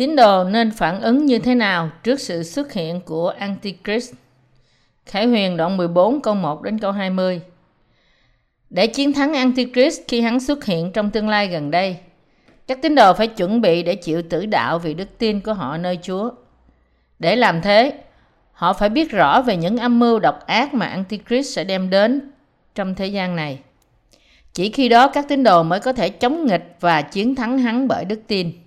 Tín đồ nên phản ứng như thế nào trước sự xuất hiện của Antichrist? Khải Huyền đoạn 14 câu 1 đến câu 20 Để chiến thắng Antichrist khi hắn xuất hiện trong tương lai gần đây, các tín đồ phải chuẩn bị để chịu tử đạo vì đức tin của họ nơi Chúa. Để làm thế, họ phải biết rõ về những âm mưu độc ác mà Antichrist sẽ đem đến trong thế gian này. Chỉ khi đó các tín đồ mới có thể chống nghịch và chiến thắng hắn bởi đức tin.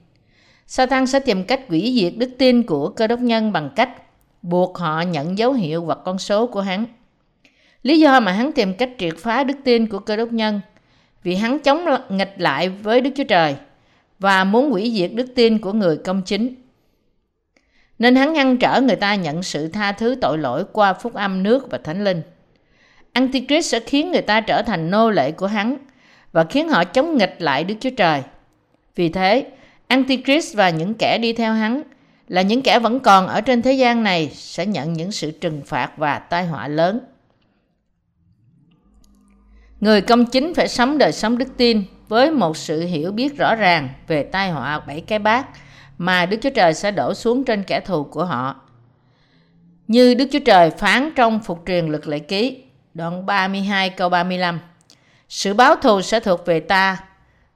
Satan sẽ tìm cách hủy diệt đức tin của cơ đốc nhân bằng cách buộc họ nhận dấu hiệu hoặc con số của hắn. Lý do mà hắn tìm cách triệt phá đức tin của cơ đốc nhân vì hắn chống nghịch lại với Đức Chúa Trời và muốn hủy diệt đức tin của người công chính. Nên hắn ngăn trở người ta nhận sự tha thứ tội lỗi qua phúc âm nước và thánh linh. Antichrist sẽ khiến người ta trở thành nô lệ của hắn và khiến họ chống nghịch lại Đức Chúa Trời. Vì thế, Antichrist và những kẻ đi theo hắn là những kẻ vẫn còn ở trên thế gian này sẽ nhận những sự trừng phạt và tai họa lớn. Người công chính phải sống đời sống đức tin với một sự hiểu biết rõ ràng về tai họa bảy cái bát mà Đức Chúa Trời sẽ đổ xuống trên kẻ thù của họ. Như Đức Chúa Trời phán trong Phục truyền lực lệ ký, đoạn 32 câu 35. Sự báo thù sẽ thuộc về ta,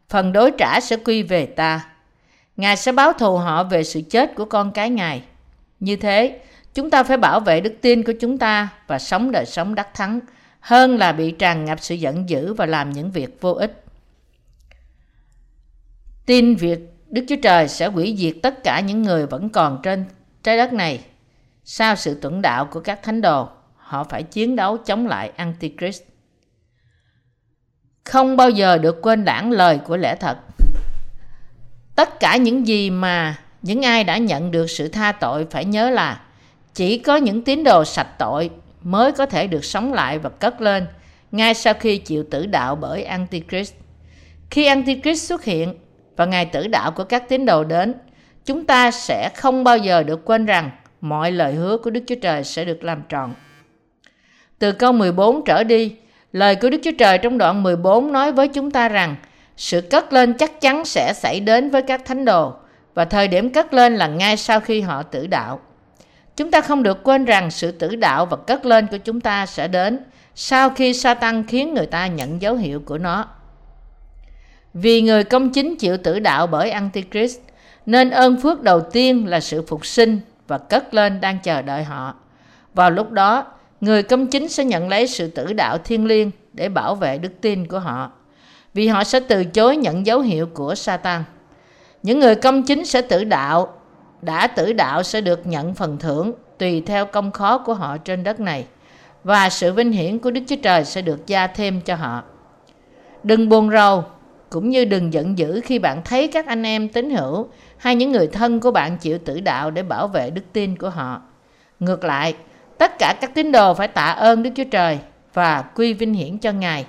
phần đối trả sẽ quy về ta. Ngài sẽ báo thù họ về sự chết của con cái Ngài. Như thế, chúng ta phải bảo vệ đức tin của chúng ta và sống đời sống đắc thắng hơn là bị tràn ngập sự giận dữ và làm những việc vô ích. Tin việc Đức Chúa Trời sẽ hủy diệt tất cả những người vẫn còn trên trái đất này. Sau sự tuẫn đạo của các thánh đồ, họ phải chiến đấu chống lại Antichrist. Không bao giờ được quên lãng lời của lẽ thật tất cả những gì mà những ai đã nhận được sự tha tội phải nhớ là chỉ có những tín đồ sạch tội mới có thể được sống lại và cất lên ngay sau khi chịu tử đạo bởi Antichrist. Khi Antichrist xuất hiện và ngày tử đạo của các tín đồ đến, chúng ta sẽ không bao giờ được quên rằng mọi lời hứa của Đức Chúa Trời sẽ được làm trọn. Từ câu 14 trở đi, lời của Đức Chúa Trời trong đoạn 14 nói với chúng ta rằng sự cất lên chắc chắn sẽ xảy đến với các thánh đồ và thời điểm cất lên là ngay sau khi họ tử đạo. Chúng ta không được quên rằng sự tử đạo và cất lên của chúng ta sẽ đến sau khi Satan khiến người ta nhận dấu hiệu của nó. Vì người công chính chịu tử đạo bởi Antichrist, nên ơn phước đầu tiên là sự phục sinh và cất lên đang chờ đợi họ. Vào lúc đó, người công chính sẽ nhận lấy sự tử đạo thiên liêng để bảo vệ đức tin của họ vì họ sẽ từ chối nhận dấu hiệu của Satan. Những người công chính sẽ tử đạo, đã tử đạo sẽ được nhận phần thưởng tùy theo công khó của họ trên đất này và sự vinh hiển của Đức Chúa Trời sẽ được gia thêm cho họ. Đừng buồn rầu, cũng như đừng giận dữ khi bạn thấy các anh em tín hữu hay những người thân của bạn chịu tử đạo để bảo vệ đức tin của họ. Ngược lại, tất cả các tín đồ phải tạ ơn Đức Chúa Trời và quy vinh hiển cho Ngài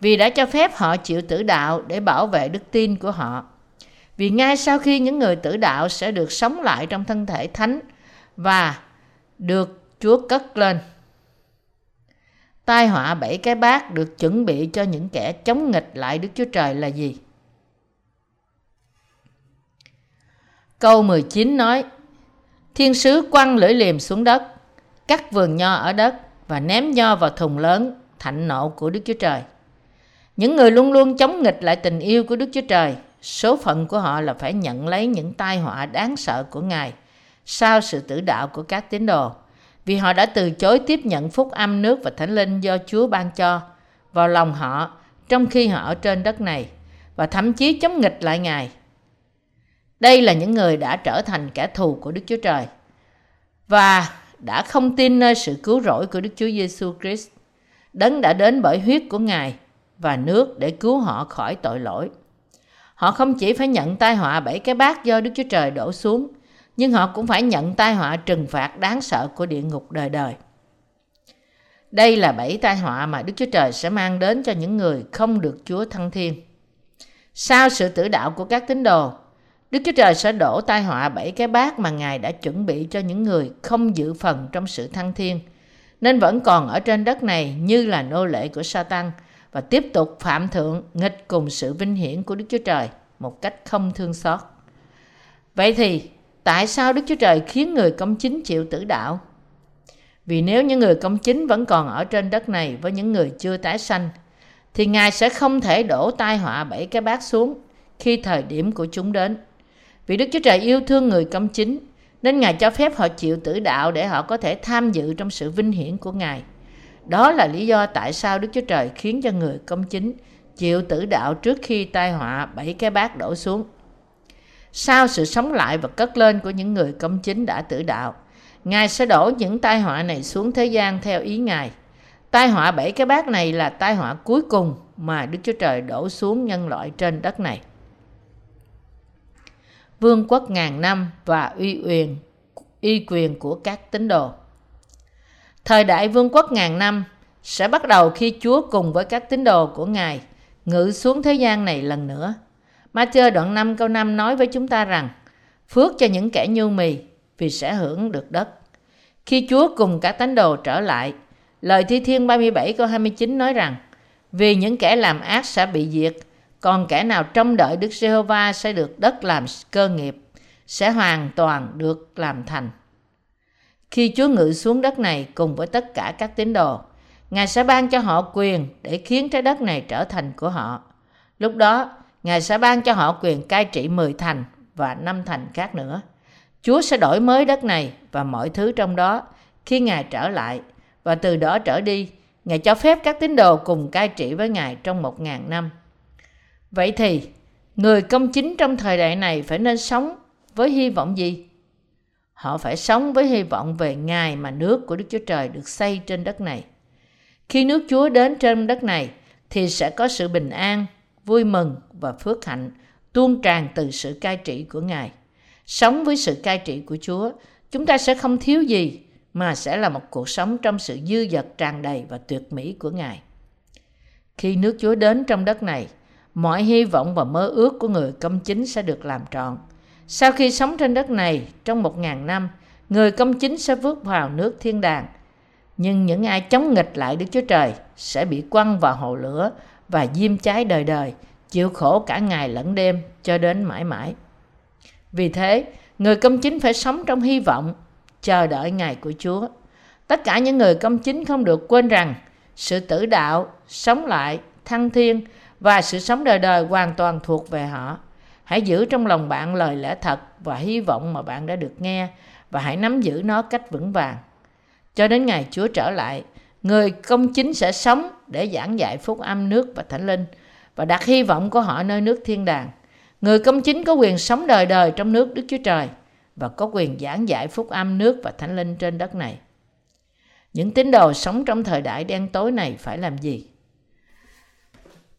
vì đã cho phép họ chịu tử đạo để bảo vệ đức tin của họ. Vì ngay sau khi những người tử đạo sẽ được sống lại trong thân thể thánh và được Chúa cất lên. Tai họa bảy cái bát được chuẩn bị cho những kẻ chống nghịch lại Đức Chúa Trời là gì? Câu 19 nói Thiên sứ quăng lưỡi liềm xuống đất, cắt vườn nho ở đất và ném nho vào thùng lớn thạnh nộ của Đức Chúa Trời. Những người luôn luôn chống nghịch lại tình yêu của Đức Chúa Trời, số phận của họ là phải nhận lấy những tai họa đáng sợ của Ngài sau sự tử đạo của các tín đồ, vì họ đã từ chối tiếp nhận phúc âm nước và thánh linh do Chúa ban cho vào lòng họ trong khi họ ở trên đất này và thậm chí chống nghịch lại Ngài. Đây là những người đã trở thành kẻ thù của Đức Chúa Trời và đã không tin nơi sự cứu rỗi của Đức Chúa Giêsu Christ, đấng đã đến bởi huyết của Ngài và nước để cứu họ khỏi tội lỗi. Họ không chỉ phải nhận tai họa bảy cái bát do Đức Chúa Trời đổ xuống, nhưng họ cũng phải nhận tai họa trừng phạt đáng sợ của địa ngục đời đời. Đây là bảy tai họa mà Đức Chúa Trời sẽ mang đến cho những người không được Chúa thăng thiên. Sau sự tử đạo của các tín đồ, Đức Chúa Trời sẽ đổ tai họa bảy cái bát mà Ngài đã chuẩn bị cho những người không giữ phần trong sự thăng thiên, nên vẫn còn ở trên đất này như là nô lệ của Satan và tiếp tục phạm thượng nghịch cùng sự vinh hiển của Đức Chúa Trời một cách không thương xót. Vậy thì tại sao Đức Chúa Trời khiến người công chính chịu tử đạo? Vì nếu những người công chính vẫn còn ở trên đất này với những người chưa tái sanh, thì Ngài sẽ không thể đổ tai họa bảy cái bát xuống khi thời điểm của chúng đến. Vì Đức Chúa Trời yêu thương người công chính, nên Ngài cho phép họ chịu tử đạo để họ có thể tham dự trong sự vinh hiển của Ngài. Đó là lý do tại sao Đức Chúa Trời khiến cho người công chính chịu tử đạo trước khi tai họa bảy cái bát đổ xuống. Sau sự sống lại và cất lên của những người công chính đã tử đạo, Ngài sẽ đổ những tai họa này xuống thế gian theo ý Ngài. Tai họa bảy cái bát này là tai họa cuối cùng mà Đức Chúa Trời đổ xuống nhân loại trên đất này. Vương quốc ngàn năm và uy quyền, uy quyền của các tín đồ. Thời đại vương quốc ngàn năm sẽ bắt đầu khi Chúa cùng với các tín đồ của Ngài ngự xuống thế gian này lần nữa. Matthew đoạn 5 câu 5 nói với chúng ta rằng phước cho những kẻ nhu mì vì sẽ hưởng được đất. Khi Chúa cùng các tín đồ trở lại, lời Thi Thiên 37 câu 29 nói rằng vì những kẻ làm ác sẽ bị diệt, còn kẻ nào trông đợi Đức Giê-hô-va sẽ được đất làm cơ nghiệp, sẽ hoàn toàn được làm thành. Khi Chúa ngự xuống đất này cùng với tất cả các tín đồ, Ngài sẽ ban cho họ quyền để khiến trái đất này trở thành của họ. Lúc đó, Ngài sẽ ban cho họ quyền cai trị 10 thành và năm thành khác nữa. Chúa sẽ đổi mới đất này và mọi thứ trong đó khi Ngài trở lại và từ đó trở đi, Ngài cho phép các tín đồ cùng cai trị với Ngài trong một ngàn năm. Vậy thì, người công chính trong thời đại này phải nên sống với hy vọng gì? Họ phải sống với hy vọng về ngày mà nước của Đức Chúa Trời được xây trên đất này. Khi nước Chúa đến trên đất này thì sẽ có sự bình an, vui mừng và phước hạnh tuôn tràn từ sự cai trị của Ngài. Sống với sự cai trị của Chúa, chúng ta sẽ không thiếu gì mà sẽ là một cuộc sống trong sự dư dật tràn đầy và tuyệt mỹ của Ngài. Khi nước Chúa đến trong đất này, mọi hy vọng và mơ ước của người công chính sẽ được làm trọn. Sau khi sống trên đất này trong một ngàn năm, người công chính sẽ bước vào nước thiên đàng. Nhưng những ai chống nghịch lại Đức Chúa Trời sẽ bị quăng vào hồ lửa và diêm cháy đời đời, chịu khổ cả ngày lẫn đêm cho đến mãi mãi. Vì thế, người công chính phải sống trong hy vọng, chờ đợi ngày của Chúa. Tất cả những người công chính không được quên rằng sự tử đạo, sống lại, thăng thiên và sự sống đời đời hoàn toàn thuộc về họ. Hãy giữ trong lòng bạn lời lẽ thật và hy vọng mà bạn đã được nghe và hãy nắm giữ nó cách vững vàng. Cho đến ngày Chúa trở lại, người công chính sẽ sống để giảng dạy phúc âm nước và thánh linh và đặt hy vọng của họ nơi nước thiên đàng. Người công chính có quyền sống đời đời trong nước Đức Chúa Trời và có quyền giảng dạy phúc âm nước và thánh linh trên đất này. Những tín đồ sống trong thời đại đen tối này phải làm gì?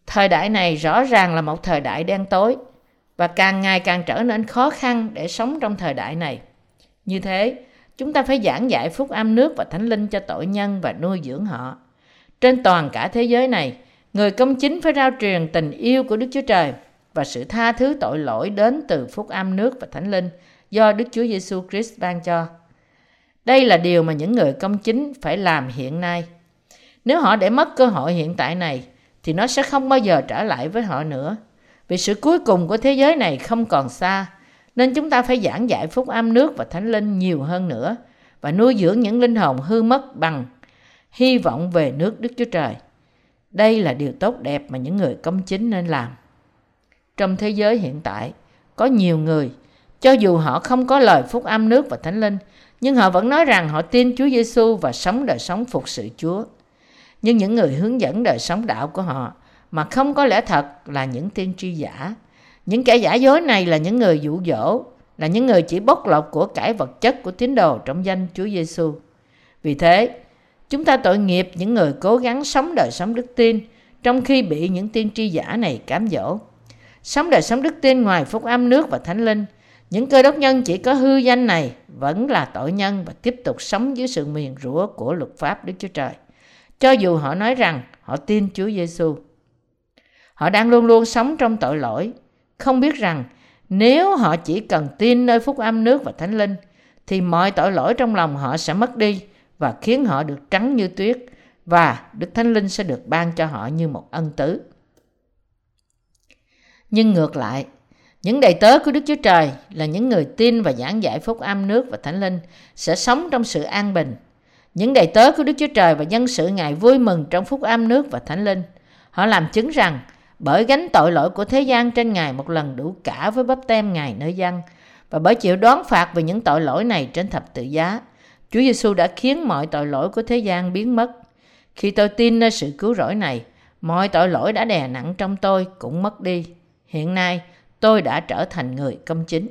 Thời đại này rõ ràng là một thời đại đen tối và càng ngày càng trở nên khó khăn để sống trong thời đại này. Như thế, chúng ta phải giảng dạy phúc âm nước và thánh linh cho tội nhân và nuôi dưỡng họ. Trên toàn cả thế giới này, người công chính phải rao truyền tình yêu của Đức Chúa Trời và sự tha thứ tội lỗi đến từ phúc âm nước và thánh linh do Đức Chúa Giêsu Christ ban cho. Đây là điều mà những người công chính phải làm hiện nay. Nếu họ để mất cơ hội hiện tại này, thì nó sẽ không bao giờ trở lại với họ nữa. Vì sự cuối cùng của thế giới này không còn xa, nên chúng ta phải giảng dạy phúc âm nước và thánh linh nhiều hơn nữa và nuôi dưỡng những linh hồn hư mất bằng hy vọng về nước Đức Chúa Trời. Đây là điều tốt đẹp mà những người công chính nên làm. Trong thế giới hiện tại, có nhiều người, cho dù họ không có lời phúc âm nước và thánh linh, nhưng họ vẫn nói rằng họ tin Chúa Giêsu và sống đời sống phục sự Chúa. Nhưng những người hướng dẫn đời sống đạo của họ mà không có lẽ thật là những tiên tri giả. Những kẻ giả dối này là những người dụ dỗ, là những người chỉ bóc lột của cải vật chất của tín đồ trong danh Chúa Giêsu. Vì thế, chúng ta tội nghiệp những người cố gắng sống đời sống đức tin trong khi bị những tiên tri giả này cám dỗ. Sống đời sống đức tin ngoài phúc âm nước và thánh linh, những cơ đốc nhân chỉ có hư danh này vẫn là tội nhân và tiếp tục sống dưới sự miền rủa của luật pháp Đức Chúa Trời. Cho dù họ nói rằng họ tin Chúa Giêsu, họ đang luôn luôn sống trong tội lỗi, không biết rằng nếu họ chỉ cần tin nơi phúc âm nước và thánh linh thì mọi tội lỗi trong lòng họ sẽ mất đi và khiến họ được trắng như tuyết và Đức Thánh Linh sẽ được ban cho họ như một ân tứ. Nhưng ngược lại, Những đầy tớ của Đức Chúa Trời là những người tin và giảng dạy phúc âm nước và thánh linh sẽ sống trong sự an bình. Những đầy tớ của Đức Chúa Trời và dân sự Ngài vui mừng trong phúc âm nước và thánh linh. Họ làm chứng rằng bởi gánh tội lỗi của thế gian trên Ngài một lần đủ cả với bắp tem Ngài nơi dân và bởi chịu đoán phạt về những tội lỗi này trên thập tự giá. Chúa Giêsu đã khiến mọi tội lỗi của thế gian biến mất. Khi tôi tin nơi sự cứu rỗi này, mọi tội lỗi đã đè nặng trong tôi cũng mất đi. Hiện nay, tôi đã trở thành người công chính.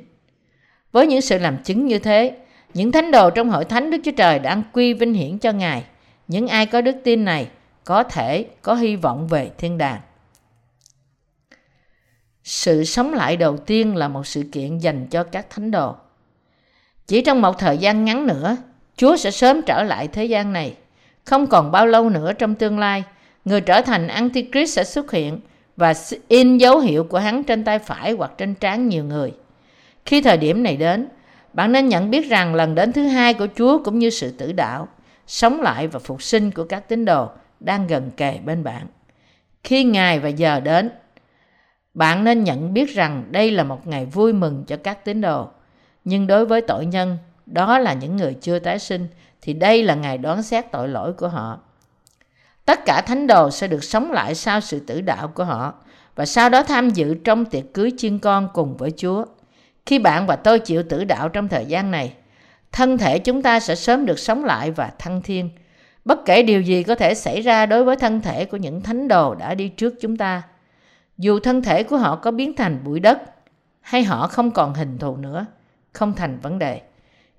Với những sự làm chứng như thế, những thánh đồ trong hội thánh Đức Chúa Trời đang quy vinh hiển cho Ngài. Những ai có đức tin này có thể có hy vọng về thiên đàng. Sự sống lại đầu tiên là một sự kiện dành cho các thánh đồ. Chỉ trong một thời gian ngắn nữa, Chúa sẽ sớm trở lại thế gian này. Không còn bao lâu nữa trong tương lai, người trở thành Antichrist sẽ xuất hiện và in dấu hiệu của hắn trên tay phải hoặc trên trán nhiều người. Khi thời điểm này đến, bạn nên nhận biết rằng lần đến thứ hai của Chúa cũng như sự tử đạo, sống lại và phục sinh của các tín đồ đang gần kề bên bạn. Khi ngày và giờ đến, bạn nên nhận biết rằng đây là một ngày vui mừng cho các tín đồ. Nhưng đối với tội nhân, đó là những người chưa tái sinh, thì đây là ngày đoán xét tội lỗi của họ. Tất cả thánh đồ sẽ được sống lại sau sự tử đạo của họ và sau đó tham dự trong tiệc cưới chiên con cùng với Chúa. Khi bạn và tôi chịu tử đạo trong thời gian này, thân thể chúng ta sẽ sớm được sống lại và thăng thiên. Bất kể điều gì có thể xảy ra đối với thân thể của những thánh đồ đã đi trước chúng ta, dù thân thể của họ có biến thành bụi đất hay họ không còn hình thù nữa, không thành vấn đề.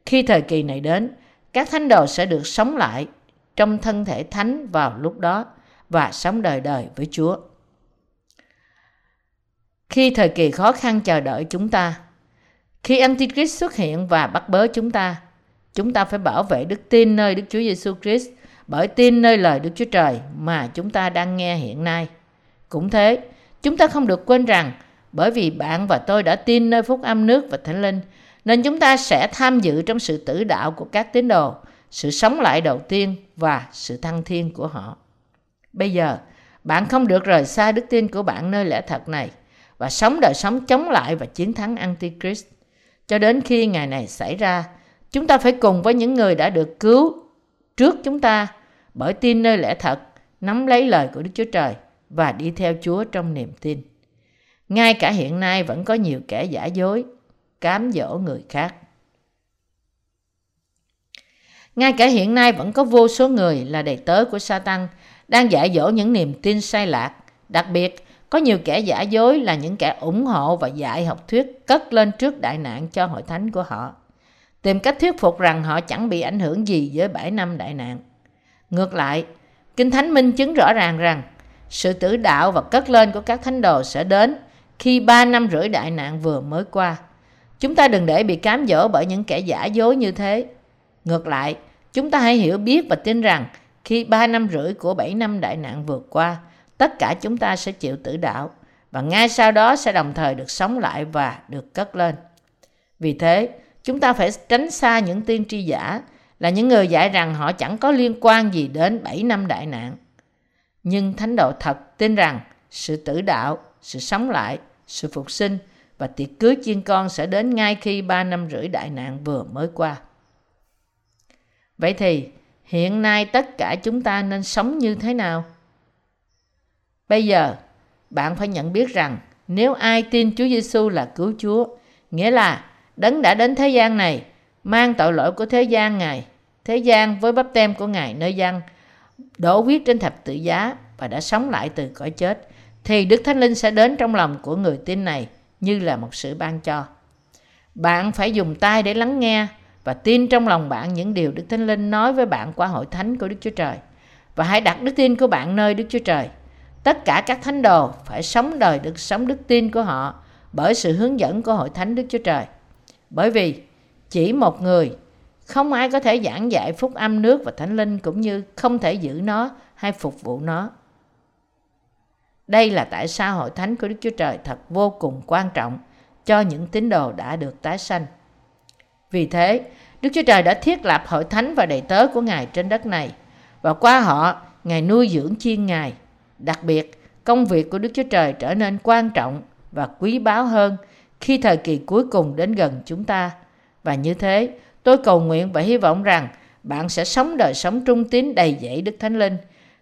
Khi thời kỳ này đến, các thánh đồ sẽ được sống lại trong thân thể thánh vào lúc đó và sống đời đời với Chúa. Khi thời kỳ khó khăn chờ đợi chúng ta, khi Antichrist xuất hiện và bắt bớ chúng ta, chúng ta phải bảo vệ đức tin nơi Đức Chúa Giêsu Christ bởi tin nơi lời Đức Chúa Trời mà chúng ta đang nghe hiện nay. Cũng thế, chúng ta không được quên rằng bởi vì bạn và tôi đã tin nơi phúc âm nước và thánh linh, nên chúng ta sẽ tham dự trong sự tử đạo của các tín đồ, sự sống lại đầu tiên và sự thăng thiên của họ. Bây giờ, bạn không được rời xa đức tin của bạn nơi lẽ thật này và sống đời sống chống lại và chiến thắng Antichrist. Cho đến khi ngày này xảy ra, chúng ta phải cùng với những người đã được cứu trước chúng ta bởi tin nơi lẽ thật, nắm lấy lời của Đức Chúa Trời và đi theo Chúa trong niềm tin. Ngay cả hiện nay vẫn có nhiều kẻ giả dối, cám dỗ người khác. Ngay cả hiện nay vẫn có vô số người là đầy tớ của Satan đang dạy dỗ những niềm tin sai lạc. Đặc biệt, có nhiều kẻ giả dối là những kẻ ủng hộ và dạy học thuyết cất lên trước đại nạn cho hội thánh của họ. Tìm cách thuyết phục rằng họ chẳng bị ảnh hưởng gì với 7 năm đại nạn. Ngược lại, Kinh Thánh minh chứng rõ ràng rằng sự tử đạo và cất lên của các thánh đồ sẽ đến khi ba năm rưỡi đại nạn vừa mới qua. Chúng ta đừng để bị cám dỗ bởi những kẻ giả dối như thế. Ngược lại, chúng ta hãy hiểu biết và tin rằng khi ba năm rưỡi của bảy năm đại nạn vượt qua, tất cả chúng ta sẽ chịu tử đạo và ngay sau đó sẽ đồng thời được sống lại và được cất lên. Vì thế, chúng ta phải tránh xa những tiên tri giả là những người dạy rằng họ chẳng có liên quan gì đến 7 năm đại nạn. Nhưng thánh độ thật tin rằng sự tử đạo, sự sống lại, sự phục sinh và tiệc cưới chiên con sẽ đến ngay khi ba năm rưỡi đại nạn vừa mới qua. Vậy thì, hiện nay tất cả chúng ta nên sống như thế nào? Bây giờ, bạn phải nhận biết rằng nếu ai tin Chúa Giêsu là cứu Chúa, nghĩa là đấng đã đến thế gian này, mang tội lỗi của thế gian Ngài, thế gian với bắp tem của Ngài nơi dân, đổ huyết trên thập tự giá và đã sống lại từ cõi chết, thì Đức Thánh Linh sẽ đến trong lòng của người tin này như là một sự ban cho. Bạn phải dùng tay để lắng nghe và tin trong lòng bạn những điều Đức Thánh Linh nói với bạn qua hội thánh của Đức Chúa Trời. Và hãy đặt đức tin của bạn nơi Đức Chúa Trời. Tất cả các thánh đồ phải sống đời được sống đức tin của họ bởi sự hướng dẫn của hội thánh Đức Chúa Trời. Bởi vì chỉ một người không ai có thể giảng dạy phúc âm nước và thánh linh cũng như không thể giữ nó hay phục vụ nó. Đây là tại sao hội thánh của Đức Chúa Trời thật vô cùng quan trọng cho những tín đồ đã được tái sanh. Vì thế, Đức Chúa Trời đã thiết lập hội thánh và đầy tớ của Ngài trên đất này và qua họ, Ngài nuôi dưỡng chiên Ngài. Đặc biệt, công việc của Đức Chúa Trời trở nên quan trọng và quý báu hơn khi thời kỳ cuối cùng đến gần chúng ta. Và như thế, tôi cầu nguyện và hy vọng rằng bạn sẽ sống đời sống trung tín đầy dẫy Đức Thánh Linh.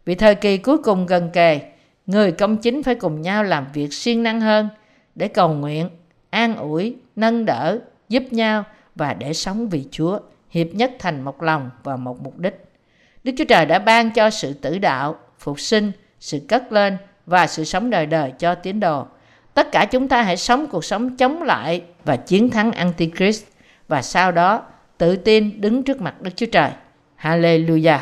Vì thời kỳ cuối cùng gần kề, người công chính phải cùng nhau làm việc siêng năng hơn để cầu nguyện, an ủi, nâng đỡ, giúp nhau và để sống vì Chúa, hiệp nhất thành một lòng và một mục đích. Đức Chúa Trời đã ban cho sự tử đạo, phục sinh, sự cất lên và sự sống đời đời cho tín đồ. Tất cả chúng ta hãy sống cuộc sống chống lại và chiến thắng Antichrist và sau đó tự tin đứng trước mặt Đức Chúa Trời. Hallelujah!